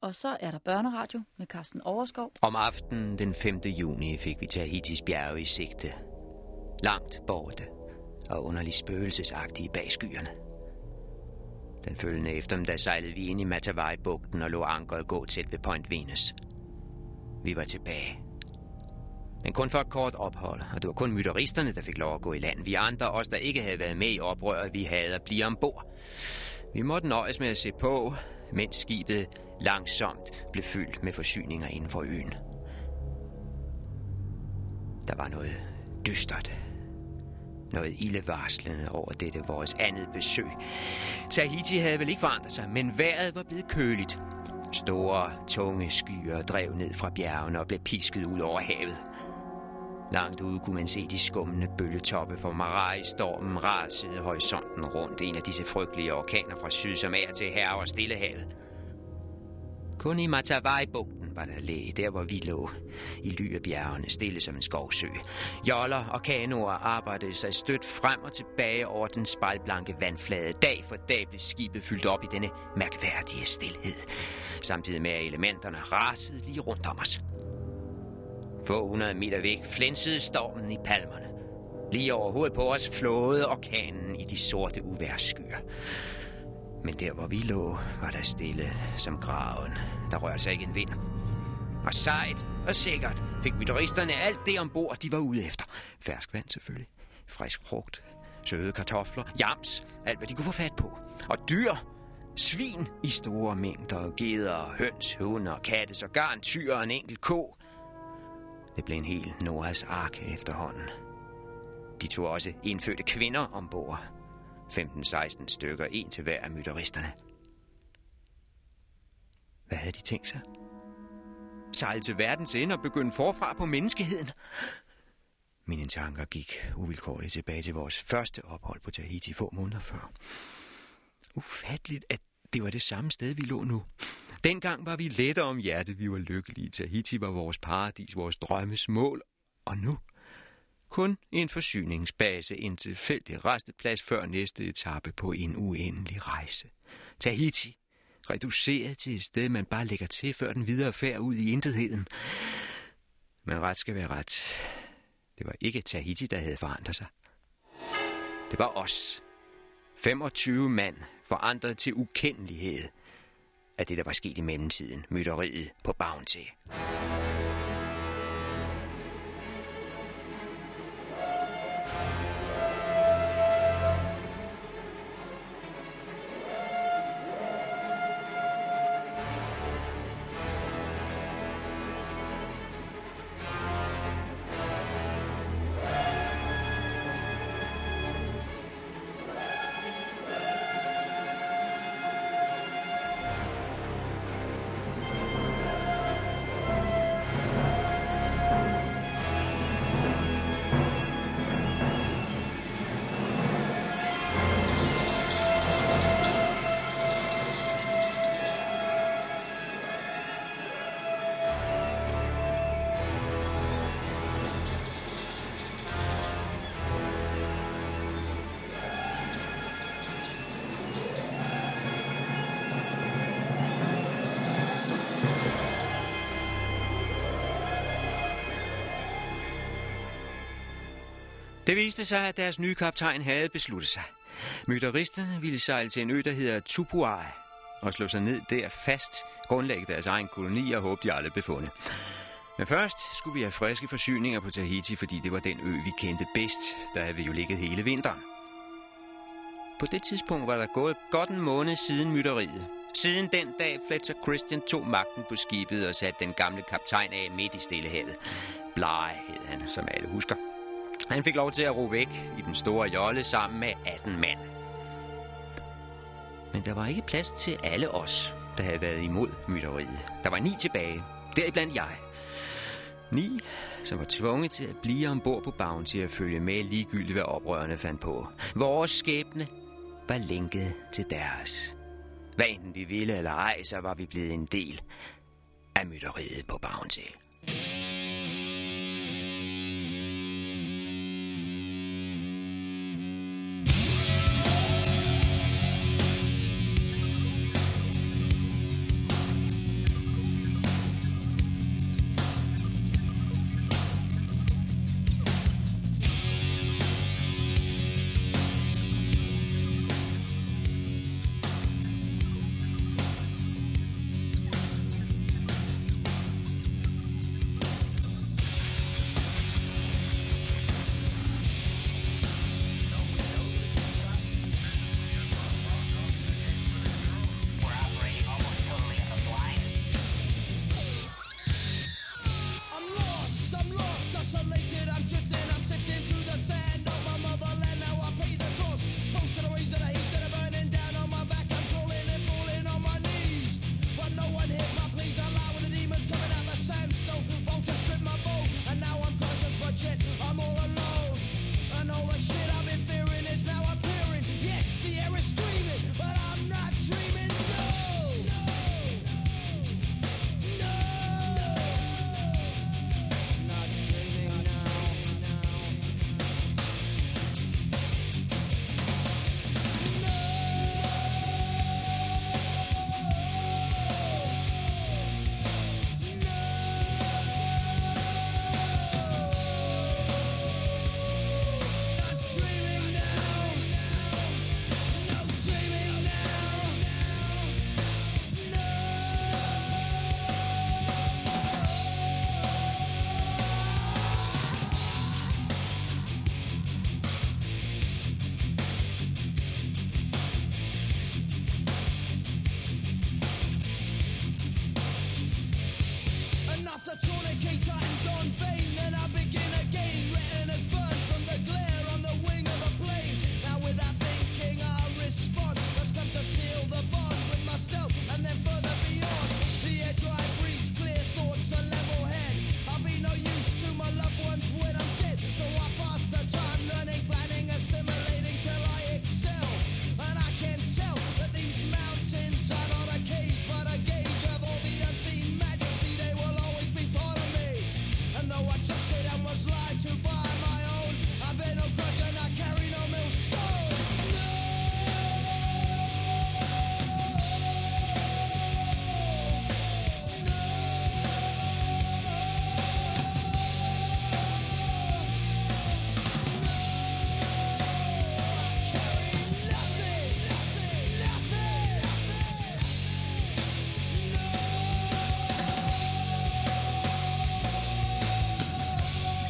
Og så er der børneradio med Carsten Overskov. Om aftenen den 5. juni fik vi Tahitis bjerge i sigte. Langt borte og underligt spøgelsesagtige bag skyerne. Den følgende eftermiddag sejlede vi ind i Matavai-bugten og lå ankeret gå tæt ved Point Venus. Vi var tilbage. Men kun for et kort ophold, og det var kun mytteristerne, der fik lov at gå i land. Vi andre, os der ikke havde været med i oprøret, vi havde at blive ombord. Vi måtte nøjes med at se på, mens skibet langsomt blev fyldt med forsyninger inden for øen. Der var noget dystert, noget ildevarslende over dette vores andet besøg. Tahiti havde vel ikke forandret sig, men vejret var blevet køligt. Store, tunge skyer drev ned fra bjergene og blev pisket ud over havet. Langt ude kunne man se de skummende bølgetoppe for Marai-stormen rasede horisonten rundt en af disse frygtelige orkaner fra syd som er til her og Stillehavet. Kun i Matavai-bugten var der læge, der hvor vi lå, i ly af bjergene, stille som en skovsø. Joller og kanoer arbejdede sig stødt frem og tilbage over den spejlblanke vandflade. Dag for dag blev skibet fyldt op i denne mærkværdige stillhed, samtidig med at elementerne rasede lige rundt om os. Få hundrede meter væk flænsede stormen i palmerne. Lige over hovedet på os flåede orkanen i de sorte uværskyer. Men der, hvor vi lå, var der stille som graven. Der rørte sig ikke en vind. Og sejt og sikkert fik turisterne alt det ombord, de var ude efter. Ferskvand selvfølgelig. Frisk frugt. Søde kartofler. Jams. Alt, hvad de kunne få fat på. Og dyr. Svin i store mængder. Geder, høns, hunde og katte. så garn, tyr og en enkelt ko. Det blev en hel Noras ark efterhånden. De tog også indfødte kvinder ombord. 15-16 stykker, en til hver af mytteristerne. Hvad havde de tænkt sig? Sejle til verdens ende og begynde forfra på menneskeheden? Mine tanker gik uvilkårligt tilbage til vores første ophold på Tahiti få måneder før. Ufatteligt, at det var det samme sted, vi lå nu. Dengang var vi lettere om hjertet, vi var lykkelige. Tahiti var vores paradis, vores drømmes mål. Og nu? Kun en forsyningsbase, en tilfældig resteplads før næste etape på en uendelig rejse. Tahiti, reduceret til et sted, man bare lægger til før den videre færd ud i intetheden. Men ret skal være ret. Det var ikke Tahiti, der havde forandret sig. Det var os. 25 mand forandret til ukendelighed af det, der var sket i mellemtiden. Mytteriet på Bounty. Det viste sig, at deres nye kaptajn havde besluttet sig. Mytteristerne ville sejle til en ø, der hedder Tupuai, og slå sig ned der fast, grundlægge deres egen koloni og håbe, de aldrig blev fundet. Men først skulle vi have friske forsyninger på Tahiti, fordi det var den ø, vi kendte bedst. Der havde vi jo ligget hele vinteren. På det tidspunkt var der gået godt en måned siden mytteriet. Siden den dag Fletcher Christian tog magten på skibet og satte den gamle kaptajn af midt i Stillehavet. Bly hed han, som alle husker. Han fik lov til at ro væk i den store jolle sammen med 18 mand. Men der var ikke plads til alle os, der havde været imod mytteriet. Der var ni tilbage, deriblandt jeg. Ni, som var tvunget til at blive ombord på Bounty og følge med ligegyldigt, hvad oprørerne fandt på. Vores skæbne var linket til deres. Hvad enten vi ville eller ej, så var vi blevet en del af mytteriet på Bounty.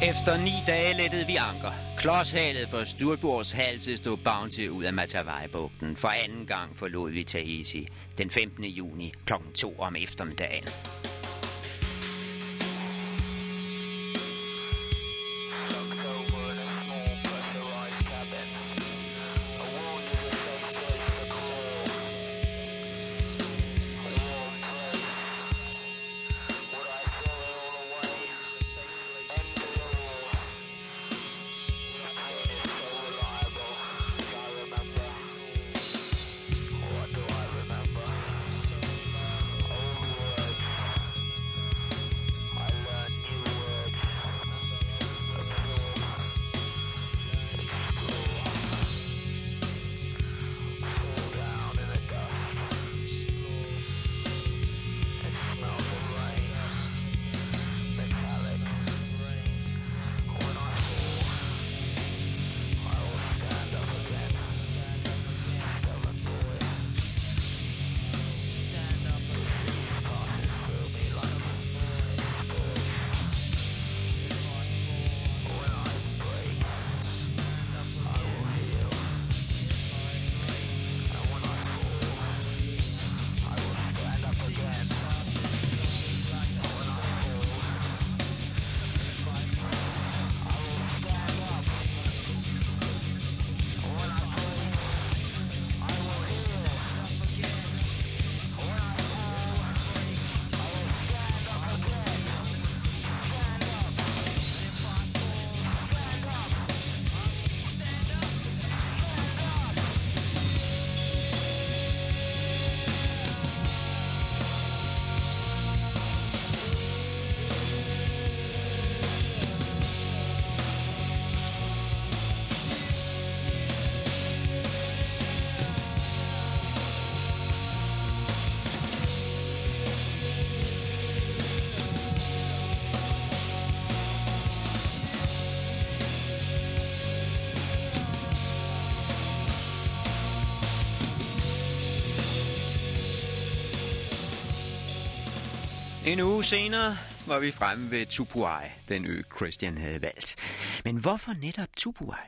Efter ni dage lettede vi anker. Klodshalet for Sturborgs halse stod Bounty ud af Matavai-bugten. For anden gang forlod vi Tahiti den 15. juni kl. 2 om eftermiddagen. En uge senere var vi fremme ved Tupuai, den ø Christian havde valgt. Men hvorfor netop Tupuai?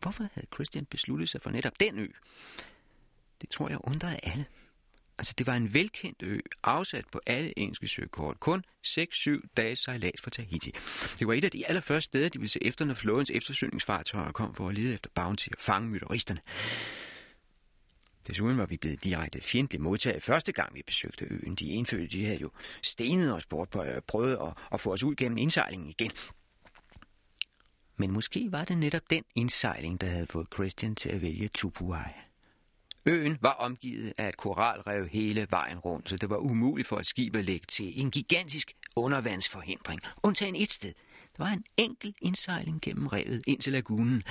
Hvorfor havde Christian besluttet sig for netop den ø? Det tror jeg undrede alle. Altså, det var en velkendt ø, afsat på alle engelske søkort. Kun 6-7 dages sejlads fra Tahiti. Det var et af de allerførste steder, de ville se efter, når flådens eftersøgningsfartøjer kom for at lede efter bounty og fange mytteristerne. Desuden var vi blevet direkte fjendtligt modtaget første gang, vi besøgte øen. De indfødte de havde jo stenet os bort på øh, at prøve at, at få os ud gennem indsejlingen igen. Men måske var det netop den indsejling, der havde fået Christian til at vælge Tupuai. Øen var omgivet af et koralrev hele vejen rundt, så det var umuligt for et skib at lægge til. En gigantisk undervandsforhindring, undtagen et sted. Der var en enkel indsejling gennem revet ind til lagunen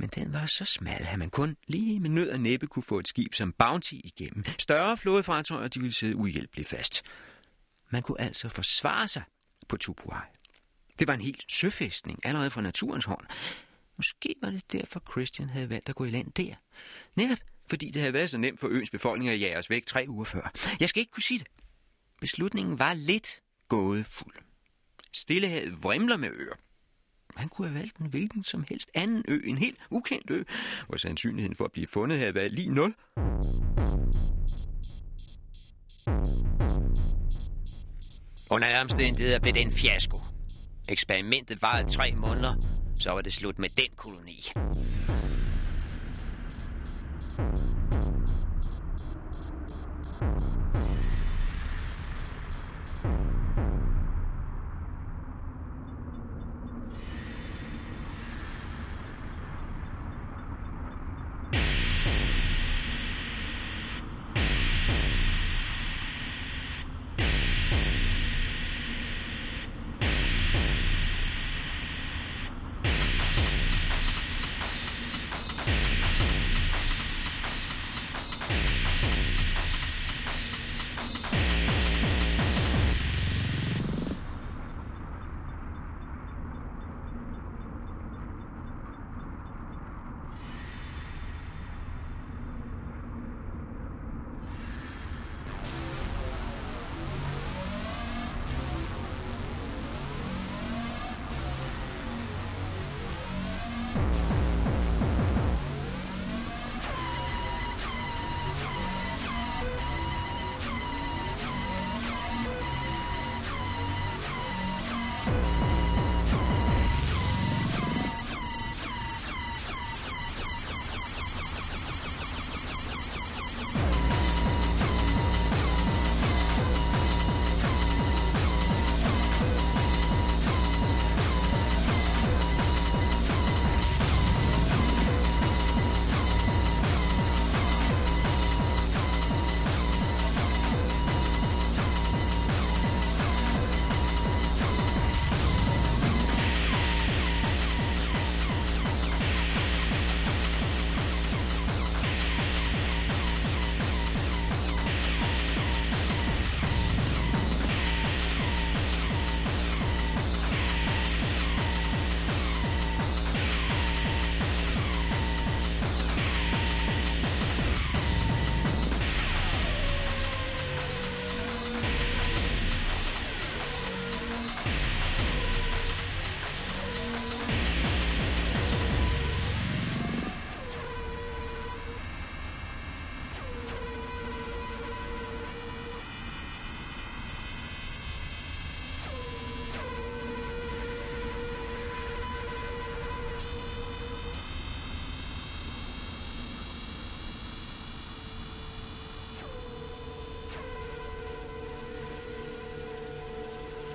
men den var så smal, at man kun lige med nød og næppe kunne få et skib som Bounty igennem. Større flådefartøjer, de ville sidde uhjælpeligt fast. Man kunne altså forsvare sig på Tupuai. Det var en helt søfæstning, allerede fra naturens hånd. Måske var det derfor, Christian havde valgt at gå i land der. Netop fordi det havde været så nemt for øens befolkning at jage os væk tre uger før. Jeg skal ikke kunne sige det. Beslutningen var lidt gådefuld. Stillehavet vrimler med øer. Han kunne have valgt en hvilken som helst anden ø, en helt ukendt ø, hvor sandsynligheden for at blive fundet havde været lige nul. Under omstændigheder blev det en fiasko. Eksperimentet varede tre måneder, så var det slut med den koloni. Thank you.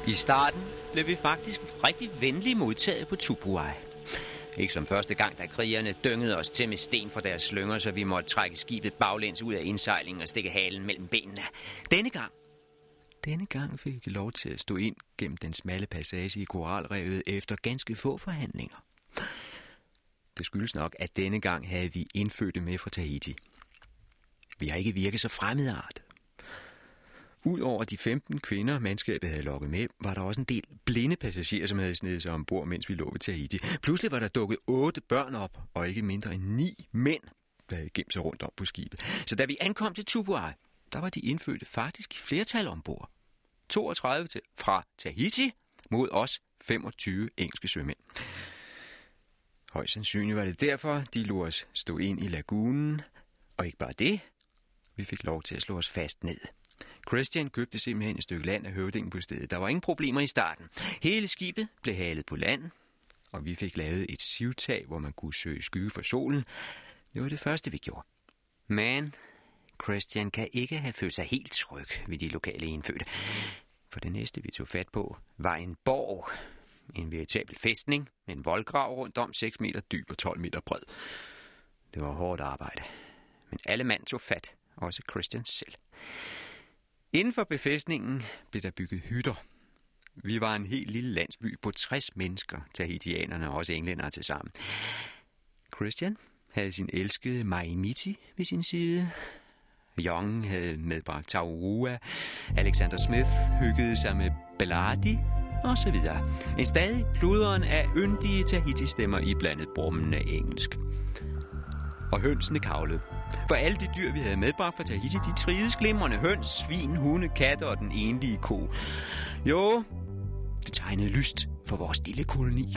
I starten blev vi faktisk rigtig venligt modtaget på Tubuai. Ikke som første gang, da krigerne dyngede os til med sten fra deres slynger, så vi måtte trække skibet baglæns ud af indsejlingen og stikke halen mellem benene. Denne gang denne gang fik jeg lov til at stå ind gennem den smalle passage i koralrevet efter ganske få forhandlinger. Det skyldes nok, at denne gang havde vi indfødte med fra Tahiti. Vi har ikke virket så fremmedart. Udover de 15 kvinder, mandskabet havde lukket med, var der også en del blinde passagerer, som havde snedet sig ombord, mens vi lå ved Tahiti. Pludselig var der dukket otte børn op, og ikke mindre end ni mænd, der havde gemt sig rundt om på skibet. Så da vi ankom til Tubuai, der var de indfødte faktisk i flertal ombord. 32 til, fra Tahiti mod os 25 engelske sømænd. Højst sandsynligt var det derfor, de lå os stå ind i lagunen, og ikke bare det, vi fik lov til at slå os fast ned. Christian købte simpelthen et stykke land af høvdingen på stedet. Der var ingen problemer i starten. Hele skibet blev halet på land, og vi fik lavet et sivtag, hvor man kunne søge skygge for solen. Det var det første, vi gjorde. Men Christian kan ikke have følt sig helt tryg ved de lokale indfødte. For det næste, vi tog fat på, var en borg. En veritabel fæstning med en voldgrav rundt om 6 meter dyb og 12 meter bred. Det var hårdt arbejde. Men alle mand tog fat, også Christian selv. Inden for befæstningen blev der bygget hytter. Vi var en helt lille landsby på 60 mennesker, tahitianerne og også englændere til sammen. Christian havde sin elskede Maimiti ved sin side. Young havde medbragt Taurua. Alexander Smith hyggede sig med Bellardi og så videre. En stadig pluderen af yndige Tahiti-stemmer i blandet brummende engelsk. Og hønsene kavlede. For alle de dyr, vi havde medbragt fra Tahiti, de trides glimrende. Høns, svin, hunde, katte og den enlige ko. Jo, det tegnede lyst for vores lille koloni.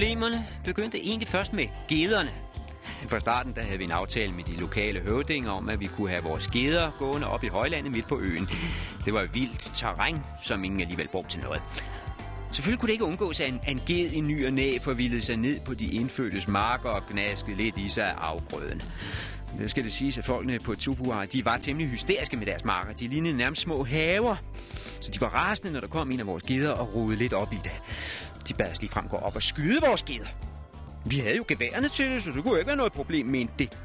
Problemerne begyndte egentlig først med gederne. Fra starten der havde vi en aftale med de lokale høvdinger om, at vi kunne have vores geder gående op i højlandet midt på øen. Det var vildt terræn, som ingen alligevel brugte til noget. Selvfølgelig kunne det ikke undgås, at en, en ged i ny og næ forvildede sig ned på de indfødtes marker og gnaskede lidt i sig af afgrøden. Det skal det siges, at folkene på Tupua, de var temmelig hysteriske med deres marker. De lignede nærmest små haver. Så de var rasende, når der kom en af vores geder og rodede lidt op i det. De bad os lige frem gå op og skyde vores geder. Vi havde jo geværerne til det, så det kunne ikke være noget problem, mente det.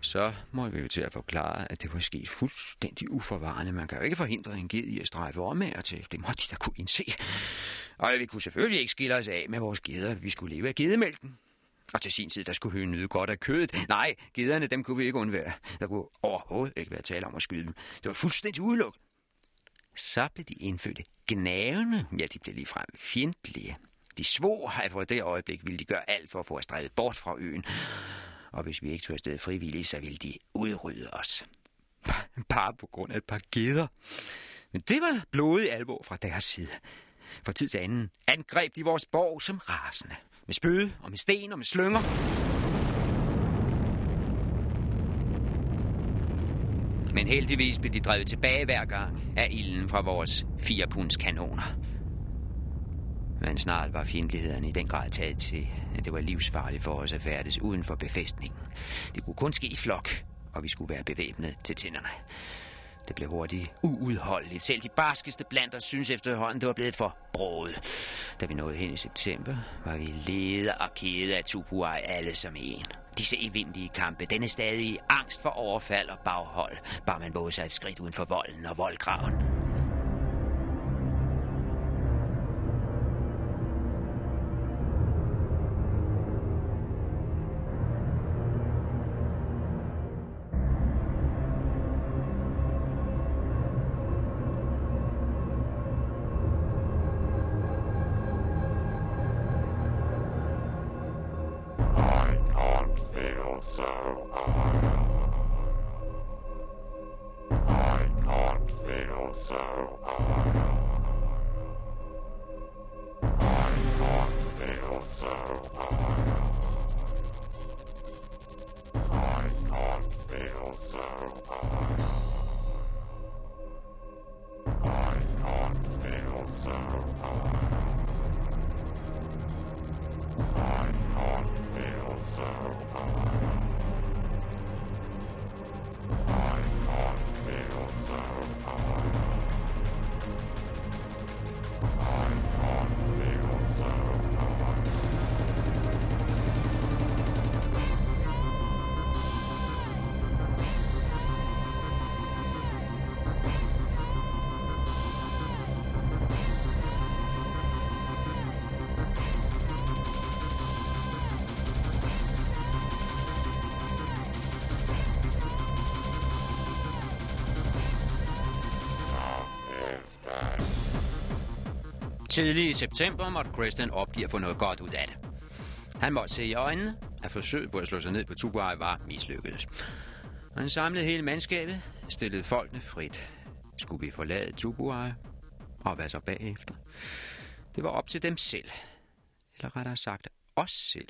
Så må vi jo til at forklare, at det var sket fuldstændig uforvarende. Man kan jo ikke forhindre en ged i at strejfe omære til. Det måtte de da kunne indse. Og vi kunne selvfølgelig ikke skille os af med vores geder. Vi skulle leve af gedemælken. Og til sin tid, der skulle vi nyde godt af kødet. Nej, gederne, dem kunne vi ikke undvære. Der kunne overhovedet ikke være tale om at skyde dem. Det var fuldstændig udelukket. Så blev de indfødte gnavende. Ja, de blev ligefrem fjendtlige. De svor, at for det øjeblik ville de gøre alt for at få os drevet bort fra øen. Og hvis vi ikke tog afsted frivilligt, så ville de udrydde os. Bare på grund af et par geder. Men det var blodig alvor fra deres side. For tid til anden angreb de vores borg som rasende. Med spøde og med sten og med slynger. Men heldigvis blev de drevet tilbage hver gang af ilden fra vores 4 punds kanoner. Men snart var fjendtlighederne i den grad taget til, at det var livsfarligt for os at færdes uden for befæstningen. Det kunne kun ske i flok, og vi skulle være bevæbnet til tænderne. Det blev hurtigt uudholdeligt. Selv de barskeste blandt os synes efterhånden, det var blevet for broet. Da vi nåede hen i september, var vi lede og kede af Tupuai alle som en. Disse evindelige kampe, denne stadige angst for overfald og baghold, bare man vågede sig et skridt uden for volden og voldgraven. I can't feel so high. Tidlig i september måtte Christian opgive at få noget godt ud af det. Han måtte se i øjnene, at forsøget på at slå sig ned på Tugaj var mislykkedes. Han samlede hele mandskabet, stillede folkene frit. Skulle vi forlade Tubuai, og hvad så bagefter? Det var op til dem selv. Eller rettere sagt, os selv.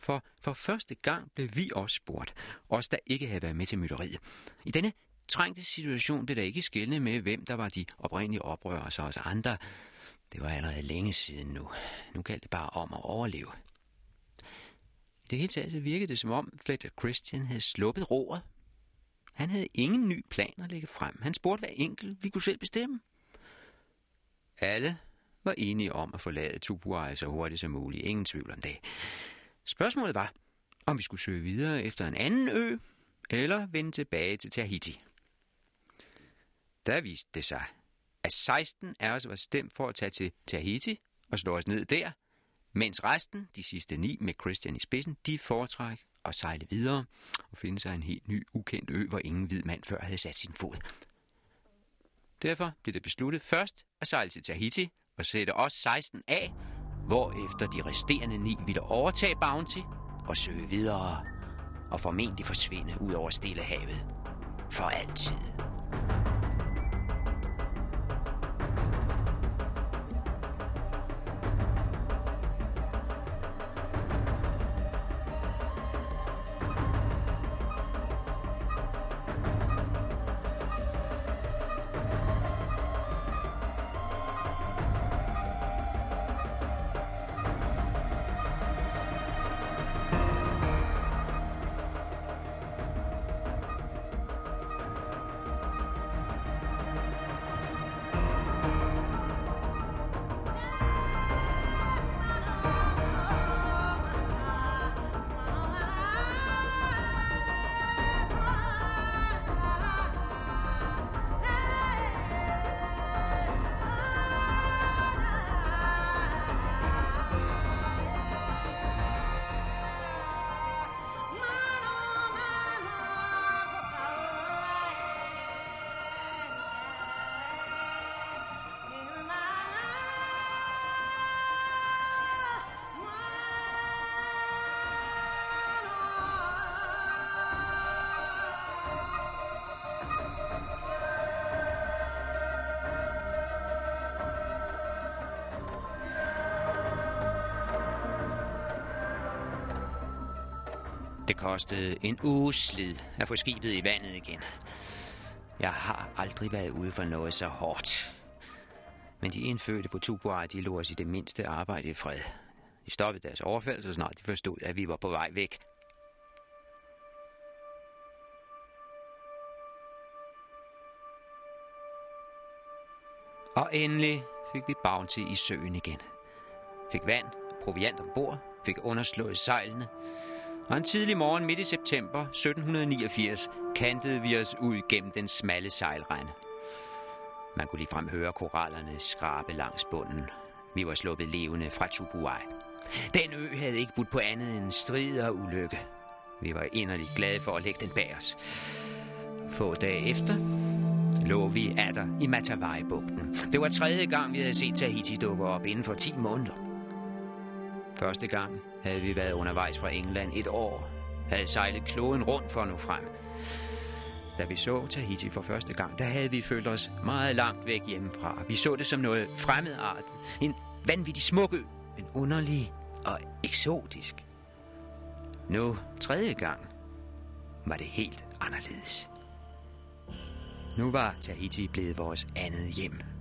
For for første gang blev vi også spurgt. Os, der ikke havde været med til mytteriet. I denne trængte situation blev der ikke skældende med, hvem der var de oprindelige oprørere, så os andre det var allerede længe siden nu. Nu galt det bare om at overleve. I det hele taget virkede det som om Fletcher Christian havde sluppet roret. Han havde ingen ny plan at lægge frem. Han spurgte hver enkelt, vi kunne selv bestemme. Alle var enige om at forlade Tubuai så hurtigt som muligt. Ingen tvivl om det. Spørgsmålet var, om vi skulle søge videre efter en anden ø, eller vende tilbage til Tahiti. Der viste det sig, at 16 af os var stemt for at tage til Tahiti og slå os ned der, mens resten, de sidste ni med Christian i spidsen, de foretræk at sejle videre og finde sig en helt ny, ukendt ø, hvor ingen hvid mand før havde sat sin fod. Derfor blev det besluttet først at sejle til Tahiti og sætte os 16 af, hvorefter de resterende ni ville overtage Bounty og søge videre og formentlig forsvinde ud over Stillehavet for altid. Det kostede en uges slid at få skibet i vandet igen. Jeg har aldrig været ude for noget så hårdt. Men de indfødte på Tubuai, de lå os i det mindste arbejde i fred. De stoppede deres overfald, så snart de forstod, at vi var på vej væk. Og endelig fik vi Bounty i søen igen. Fik vand, proviant ombord, fik underslået sejlene, og en tidlig morgen midt i september 1789 kantede vi os ud gennem den smalle sejlrende. Man kunne ligefrem høre korallerne skrabe langs bunden. Vi var sluppet levende fra Tubuai. Den ø havde ikke budt på andet end strid og ulykke. Vi var inderligt glade for at lægge den bag os. Få dage efter lå vi atter i Matavai-bugten. Det var tredje gang, vi havde set Tahiti dukke op inden for 10 måneder. Første gang havde vi været undervejs fra England et år. Havde sejlet kloden rundt for at nå frem. Da vi så Tahiti for første gang, der havde vi følt os meget langt væk hjemmefra. Vi så det som noget fremmedart. En vanvittig smuk ø, men underlig og eksotisk. Nu, tredje gang, var det helt anderledes. Nu var Tahiti blevet vores andet hjem.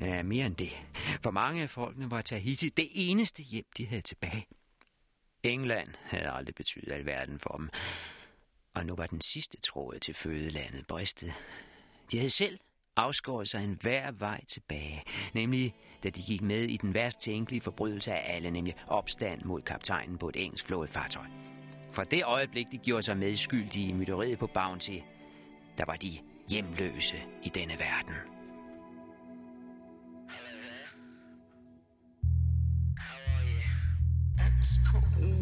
Ja, mere end det. For mange af folkene var Tahiti det eneste hjem, de havde tilbage. England havde aldrig betydet alverden for dem. Og nu var den sidste tråd til fødelandet bristet. De havde selv afskåret sig en hver vej tilbage, nemlig da de gik med i den værst tænkelige forbrydelse af alle, nemlig opstand mod kaptajnen på et engelsk flådefartøj. Fra det øjeblik, de gjorde sig medskyldige i mytteriet på Bounty, der var de hjemløse i denne verden. Oh.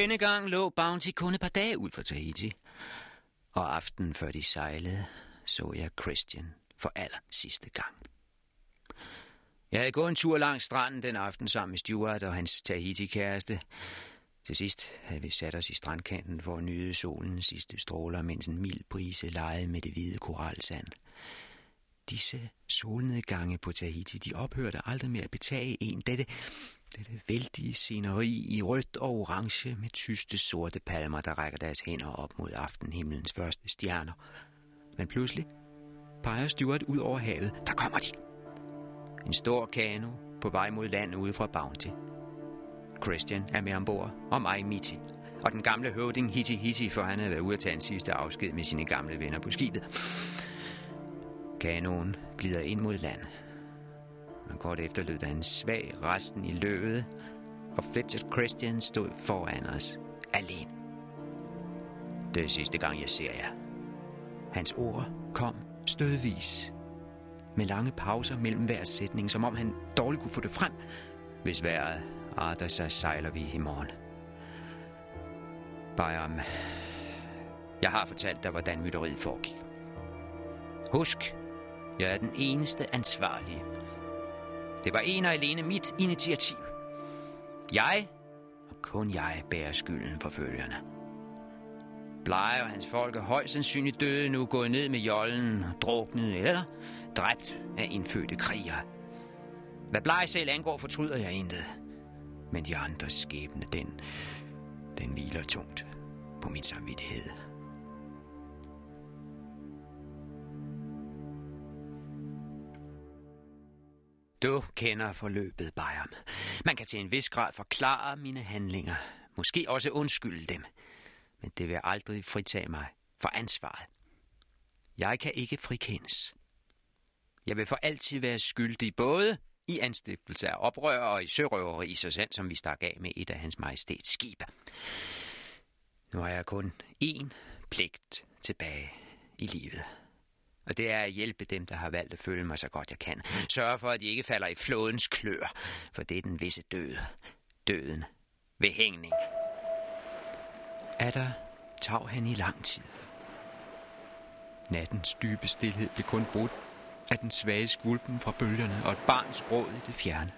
Denne gang lå Bounty kun et par dage ud for Tahiti. Og aftenen før de sejlede, så jeg Christian for aller sidste gang. Jeg havde gået en tur langs stranden den aften sammen med Stuart og hans Tahiti-kæreste. Til sidst havde vi sat os i strandkanten for at nyde solens sidste stråler, mens en mild brise legede med det hvide koralsand. disse solnedgange på Tahiti, de ophørte aldrig med at betage en. Dette, dette vældige sceneri i rødt og orange med tyste sorte palmer, der rækker deres hænder op mod aftenhimlens første stjerner. Men pludselig peger Stuart ud over havet. Der kommer de. En stor kano på vej mod land ude fra Bounty. Christian er med ombord, og mig Mitty. Og den gamle høvding Hiti Hiti, for han havde været ude at tage en sidste afsked med sine gamle venner på skibet. Kanoen glider ind mod land. Og kort efter lød der en svag resten i løbet, og Fletcher Christian stod foran os, alene. Det er sidste gang, jeg ser jer. Hans ord kom stødvis, med lange pauser mellem hver sætning, som om han dårligt kunne få det frem. Hvis vejret arter sig, sejler vi i morgen. Bayram, jeg har fortalt dig, hvordan mytteriet foregik. Husk, jeg er den eneste ansvarlige. Det var en og alene mit initiativ. Jeg, og kun jeg, bærer skylden for følgerne. Blege og hans folk er højst sandsynligt døde nu, gået ned med jollen, druknet eller dræbt af indfødte krigere. Hvad Blege selv angår, fortryder jeg intet. Men de andres skæbne, den, den hviler tungt på min samvittighed. Du kender forløbet, Bayern. Man kan til en vis grad forklare mine handlinger. Måske også undskylde dem. Men det vil aldrig fritage mig for ansvaret. Jeg kan ikke frikendes. Jeg vil for altid være skyldig både i anstiftelse af oprør og i sørøveri i så sandt, som vi stak af med et af hans majestæts skibe. Nu har jeg kun én pligt tilbage i livet. Og det er at hjælpe dem, der har valgt at følge mig så godt jeg kan. Sørge for, at de ikke falder i flodens klør, for det er den visse død. Døden ved hængning. Er der tav han i lang tid. Nattens dybe stillhed blev kun brudt af den svage skvulpen fra bølgerne og et barns råd i det fjerne.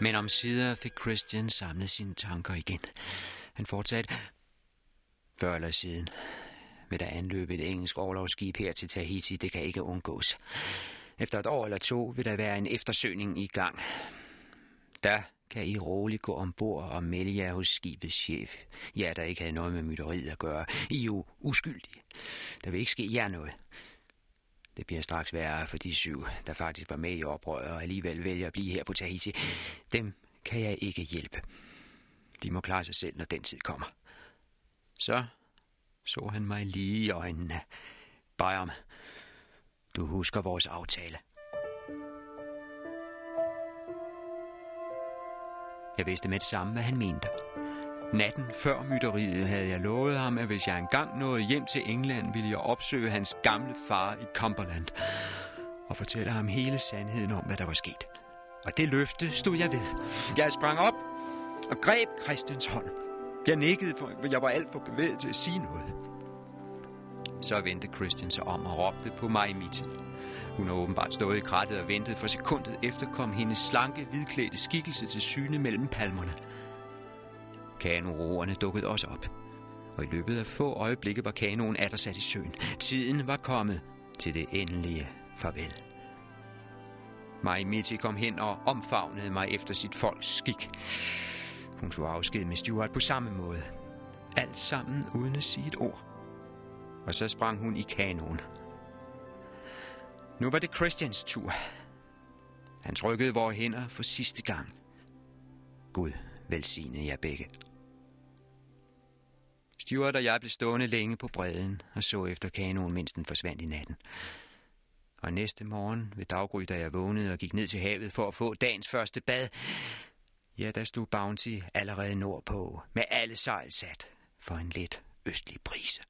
Men om sider fik Christian samlet sine tanker igen. Han fortsatte, før eller siden, vil der anløbe et engelsk overlovsskib her til Tahiti. Det kan ikke undgås. Efter et år eller to vil der være en eftersøgning i gang. Der kan I roligt gå ombord og melde jer hos skibets chef. Ja, der ikke havde noget med mytteriet at gøre. I er jo uskyldige. Der vil ikke ske jer noget. Det bliver straks værre for de syv, der faktisk var med i oprøret og alligevel vælger at blive her på Tahiti. Dem kan jeg ikke hjælpe. De må klare sig selv, når den tid kommer. Så så han mig lige i øjnene. Bayram, du husker vores aftale. Jeg vidste med det samme, hvad han mente. Natten før mytteriet havde jeg lovet ham, at hvis jeg engang nåede hjem til England, ville jeg opsøge hans gamle far i Cumberland og fortælle ham hele sandheden om, hvad der var sket. Og det løfte stod jeg ved. Jeg sprang op og greb Christians hånd. Jeg nikkede, for jeg var alt for bevæget til at sige noget. Så vendte Christian sig om og råbte på mig i mit. Hun har åbenbart stået i krattet og ventet, for sekundet efter kom hendes slanke, hvidklædte skikkelse til syne mellem palmerne. Kanoroerne dukkede også op, og i løbet af få øjeblikke var kanoen atter sat i søen. Tiden var kommet til det endelige farvel. Mai Mitty kom hen og omfavnede mig efter sit folks skik. Hun tog afsked med Stuart på samme måde. Alt sammen uden at sige et ord. Og så sprang hun i kanoen. Nu var det Christians tur. Han trykkede vores hænder for sidste gang. Gud velsigne jer begge. Stuart og jeg blev stående længe på bredden og så efter kanoen, mens den forsvandt i natten. Og næste morgen ved daggry, da jeg vågnede og gik ned til havet for at få dagens første bad, ja, der stod Bounty allerede nordpå med alle sejl sat for en lidt østlig brise.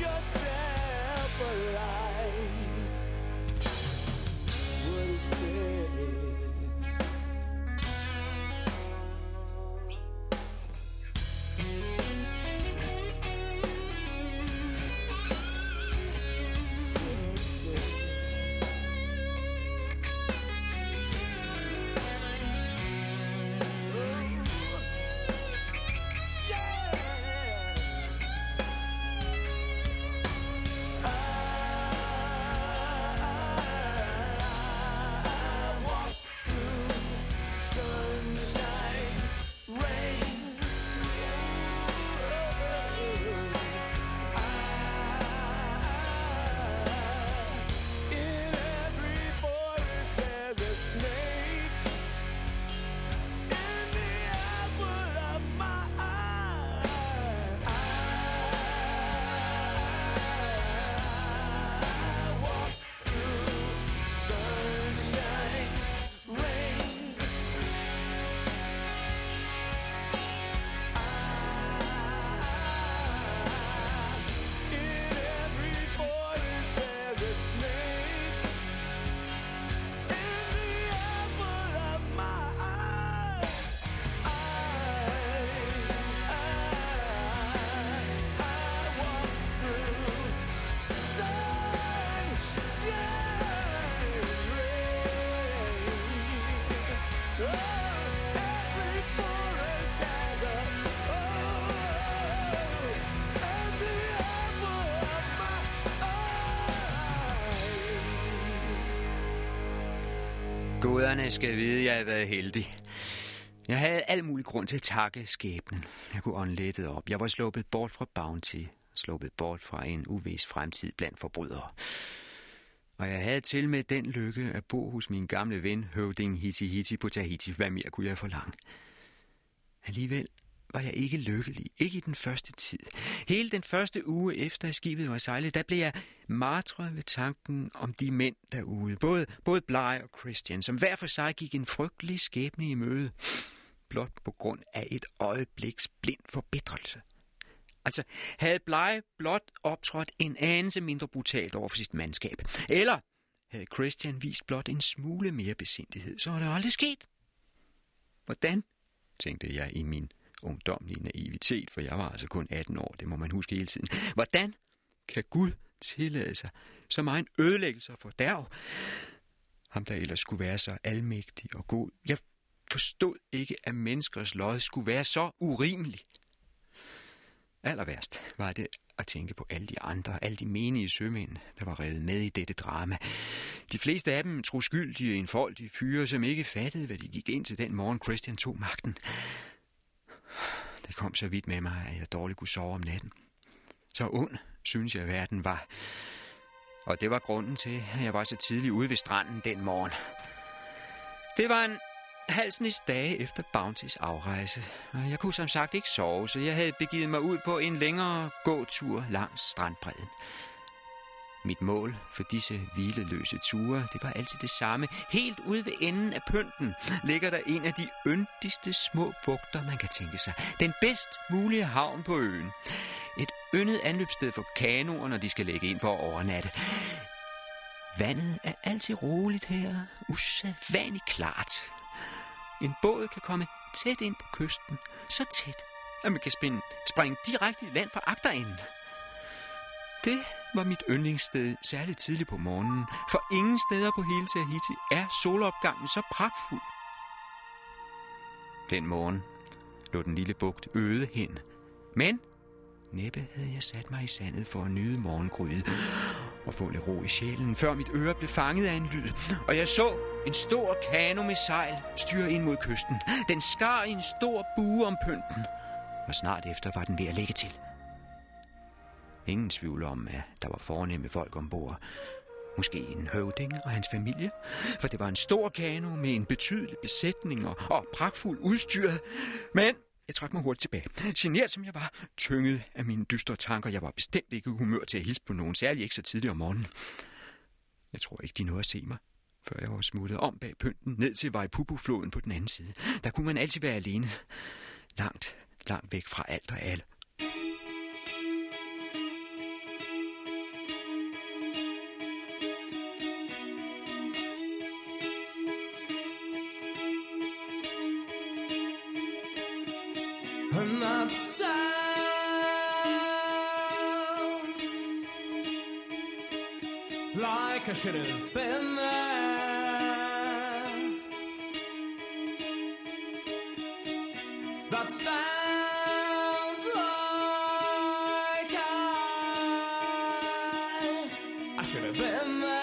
yourself alive. That's what it says. Guderne skal vide, at jeg har været heldig. Jeg havde al mulig grund til at takke skæbnen. Jeg kunne ånde op. Jeg var sluppet bort fra Bounty. Sluppet bort fra en uvis fremtid blandt forbrydere. Og jeg havde til med den lykke at bo hos min gamle ven, høvding Hiti Hiti på Tahiti. Hvad mere kunne jeg forlange? Alligevel var jeg ikke lykkelig. Ikke i den første tid. Hele den første uge efter skibet var sejlet, der blev jeg martret ved tanken om de mænd derude. Både, både Bly og Christian, som hver for sig gik en frygtelig skæbne i møde. Blot på grund af et øjebliks blind forbedrelse. Altså, havde Bly blot optrådt en anelse mindre brutalt over for sit mandskab, eller havde Christian vist blot en smule mere besindighed, så var det aldrig sket. Hvordan, tænkte jeg i min ungdomlige naivitet, for jeg var altså kun 18 år, det må man huske hele tiden. Hvordan kan Gud tillade sig så meget ødelæggelse for derv? Ham, der ellers skulle være så almægtig og god. Jeg forstod ikke, at menneskers lod skulle være så urimelig. Aller værst var det at tænke på alle de andre, alle de menige sømænd, der var revet med i dette drama. De fleste af dem troskyldige, enfoldige fyre, som ikke fattede, hvad de gik ind til den morgen, Christian tog magten. Det kom så vidt med mig, at jeg dårligt kunne sove om natten. Så ond, synes jeg, verden var. Og det var grunden til, at jeg var så tidligt ude ved stranden den morgen. Det var en halsnis dage efter Bountys afrejse, og jeg kunne som sagt ikke sove, så jeg havde begivet mig ud på en længere gåtur langs strandbredden. Mit mål for disse hvileløse ture, det var altid det samme. Helt ude ved enden af pynten ligger der en af de yndigste små bugter, man kan tænke sig. Den bedst mulige havn på øen. Et yndet anløbssted for kanoer, når de skal lægge ind for at overnatte. Vandet er altid roligt her. Usædvanligt klart. En båd kan komme tæt ind på kysten. Så tæt, at man kan springe direkte i land fra agterenden. Det var mit yndlingssted særligt tidligt på morgenen, for ingen steder på hele Tahiti er solopgangen så pragtfuld. Den morgen lå den lille bugt øde hen, men næppe havde jeg sat mig i sandet for at nyde morgengryet og få lidt ro i sjælen, før mit øre blev fanget af en lyd, og jeg så en stor kano med sejl styre ind mod kysten. Den skar i en stor bue om pynten, og snart efter var den ved at lægge til. Ingen tvivl om, at der var fornemme folk ombord. Måske en høvding og hans familie, for det var en stor kano med en betydelig besætning og, og pragtfuld udstyr. Men jeg trak mig hurtigt tilbage. Genert som jeg var, tynget af mine dystre tanker. Jeg var bestemt ikke i humør til at hilse på nogen, særlig ikke så tidligt om morgenen. Jeg tror ikke, de nåede at se mig, før jeg var smuttet om bag pynten ned til Vaipupu-floden på den anden side. Der kunne man altid være alene. Langt, langt væk fra alt og alle. Should have been there. That sounds like I, I should have been there.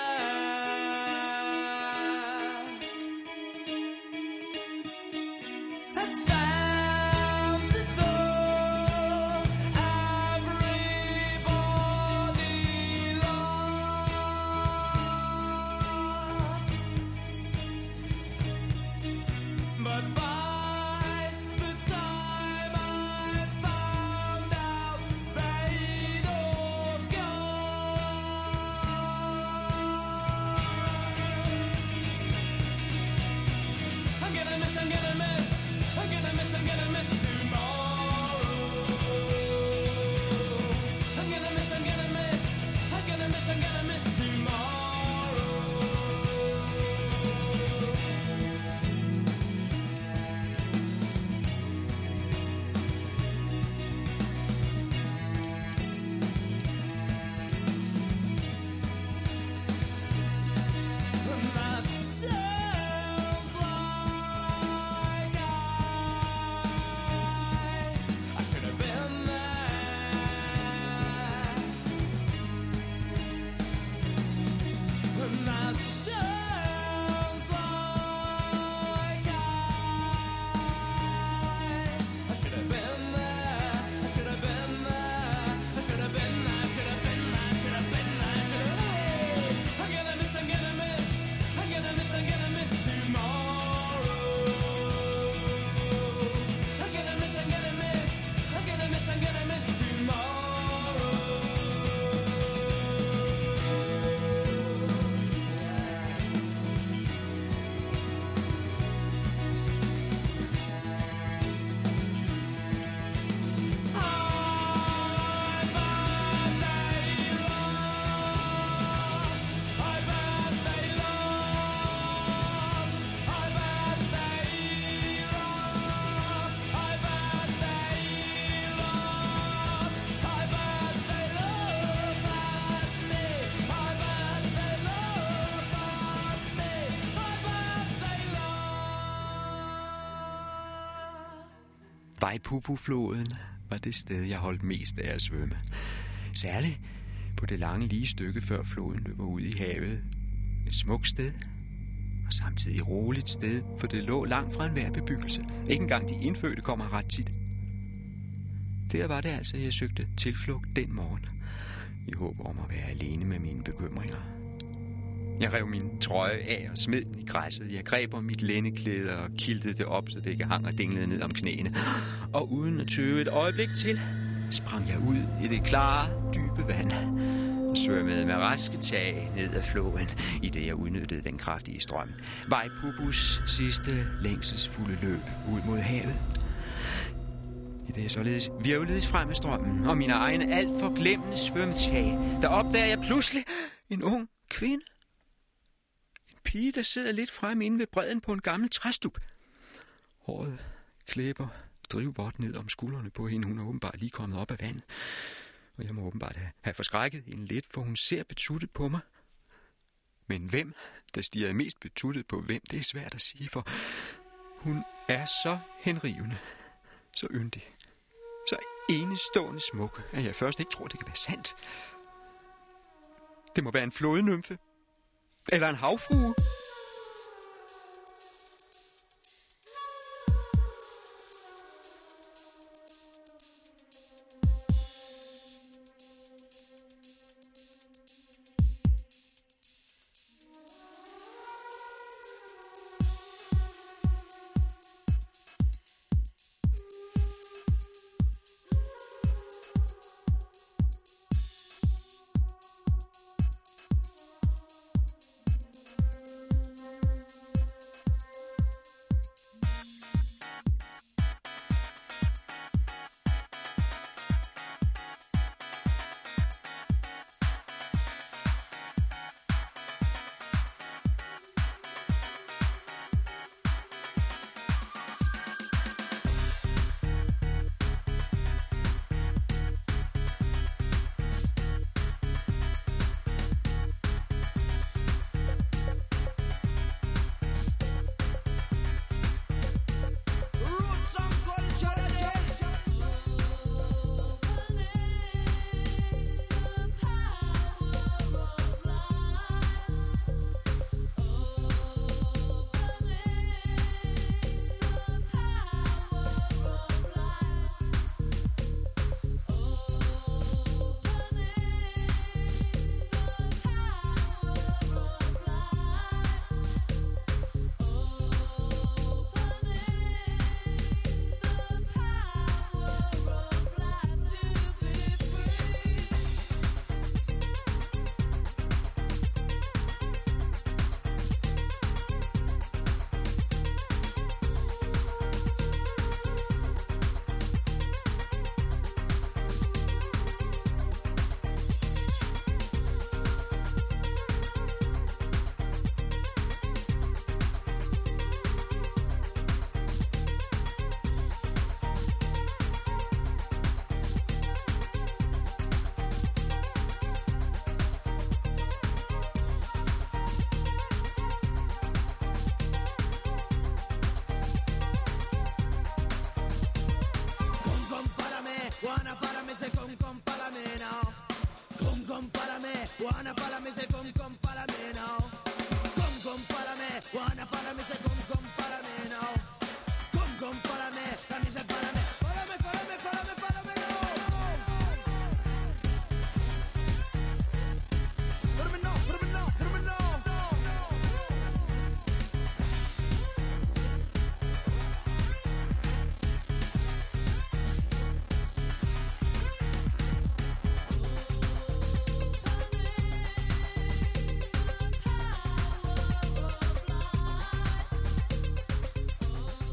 Vejpupu-floden var det sted, jeg holdt mest af at svømme. Særligt på det lange lige stykke, før floden løber ud i havet. Et smukt sted, og samtidig et roligt sted, for det lå langt fra enhver bebyggelse. Ikke engang de indfødte kommer ret tit. Der var det altså, jeg søgte tilflugt den morgen, i håb om at være alene med mine bekymringer. Jeg rev min trøje af og smed den i græsset. Jeg greb om mit lændeklæde og kiltede det op, så det ikke hang og dinglede ned om knæene. Og uden at tøve et øjeblik til, sprang jeg ud i det klare, dybe vand og svømmede med raske tag ned ad floden, i det jeg udnyttede den kraftige strøm. Vejpubus sidste længselsfulde løb ud mod havet. I det jeg således virvledes frem af strømmen, og mine egne alt for glemmende svømmetag, der opdager jeg pludselig en ung kvinde. Pige, der sidder lidt frem inde ved bredden på en gammel træstup. Håret klæber drivvort ned om skuldrene på hende. Hun er åbenbart lige kommet op af vandet. Og jeg må åbenbart have, have forskrækket hende lidt, for hun ser betuttet på mig. Men hvem, der stiger mest betuttet på hvem, det er svært at sige, for hun er så henrivende, så yndig, så enestående smuk, at jeg først ikke tror, det kan være sandt. Det må være en flodnymfe. Eller en havfrue. Wanna para me, se con compárame, no. Con compárame, wanna para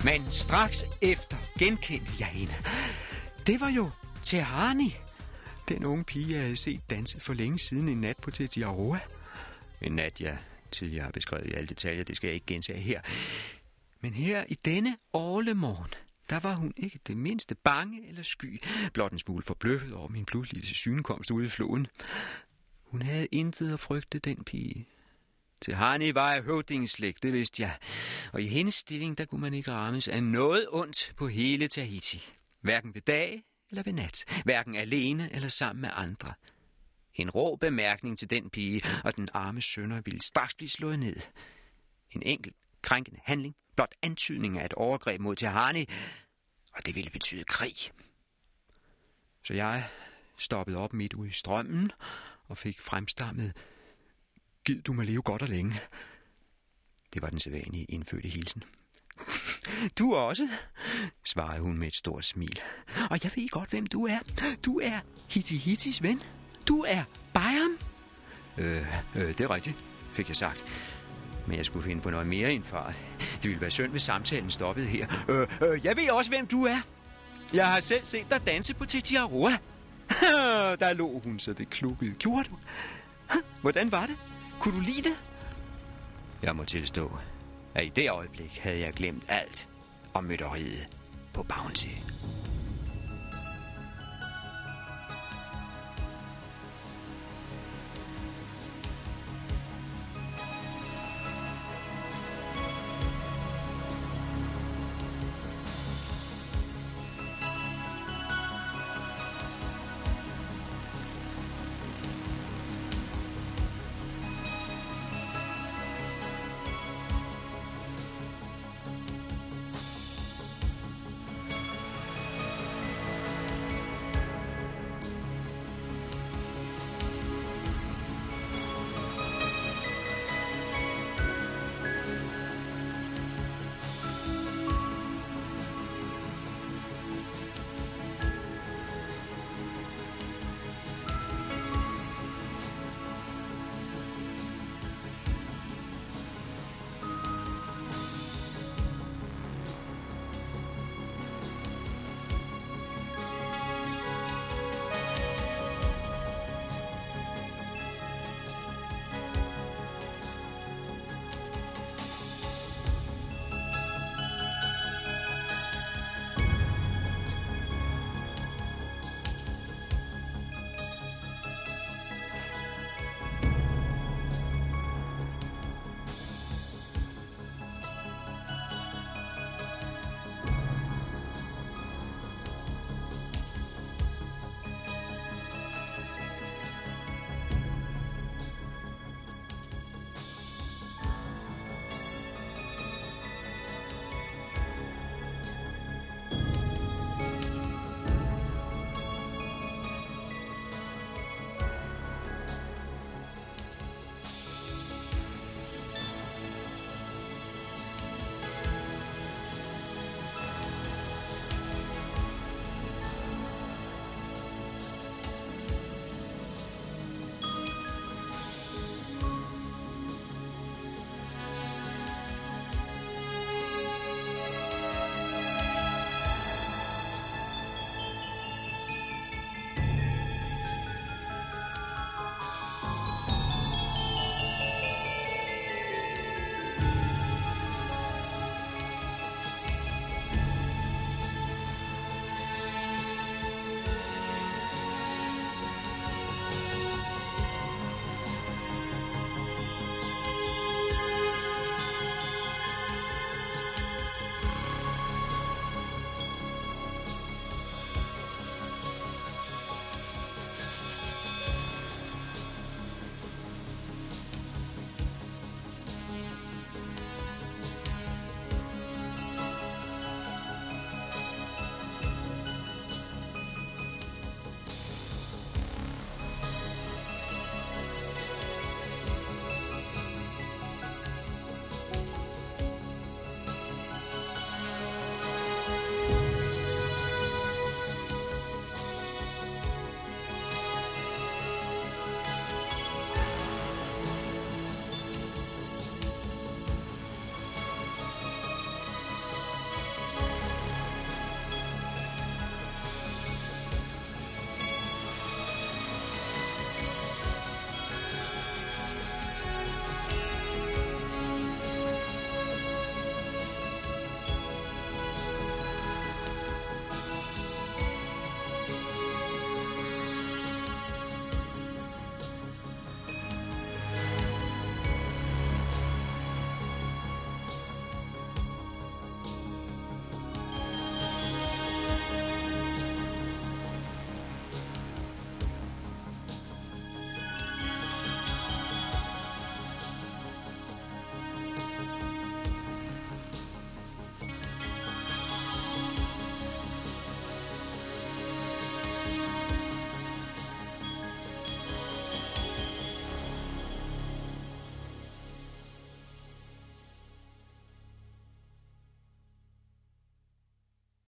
Men straks efter genkendte jeg hende. Det var jo Tehani. Den unge pige, jeg havde set danse for længe siden en nat på Tetiaroa. En nat, jeg tidligere har beskrevet i alle detaljer, det skal jeg ikke gentage her. Men her i denne årlemorgen, der var hun ikke det mindste bange eller sky, blot en smule forbløffet over min pludselige synkomst ude i floden. Hun havde intet at frygte, den pige. Til Hani var jeg høvdingeslægt, det vidste jeg. Og i hendes stilling, der kunne man ikke rammes af noget ondt på hele Tahiti. Hverken ved dag eller ved nat. Hverken alene eller sammen med andre. En rå bemærkning til den pige, og den arme sønder ville straks blive slået ned. En enkelt krænkende handling, blot antydning af et overgreb mod Tahani, og det ville betyde krig. Så jeg stoppede op midt ude i strømmen og fik fremstammet, Gid du må leve godt og længe. Det var den sædvanlige indfødte hilsen. Du også, svarede hun med et stort smil. Og jeg ved godt, hvem du er. Du er Hitti Hittis ven. Du er Bayam. Øh, øh, det er rigtigt, fik jeg sagt. Men jeg skulle finde på noget mere end fart. Det ville være synd, hvis samtalen stoppede her. Øh, øh, jeg ved også, hvem du er. Jeg har selv set dig danse på Tetiaroa. Der lå hun, så det klukkede. Gjorde du? Hvordan var det? Kunne du lide det? Jeg må tilstå, at i det øjeblik havde jeg glemt alt om mytteriet på Bounty.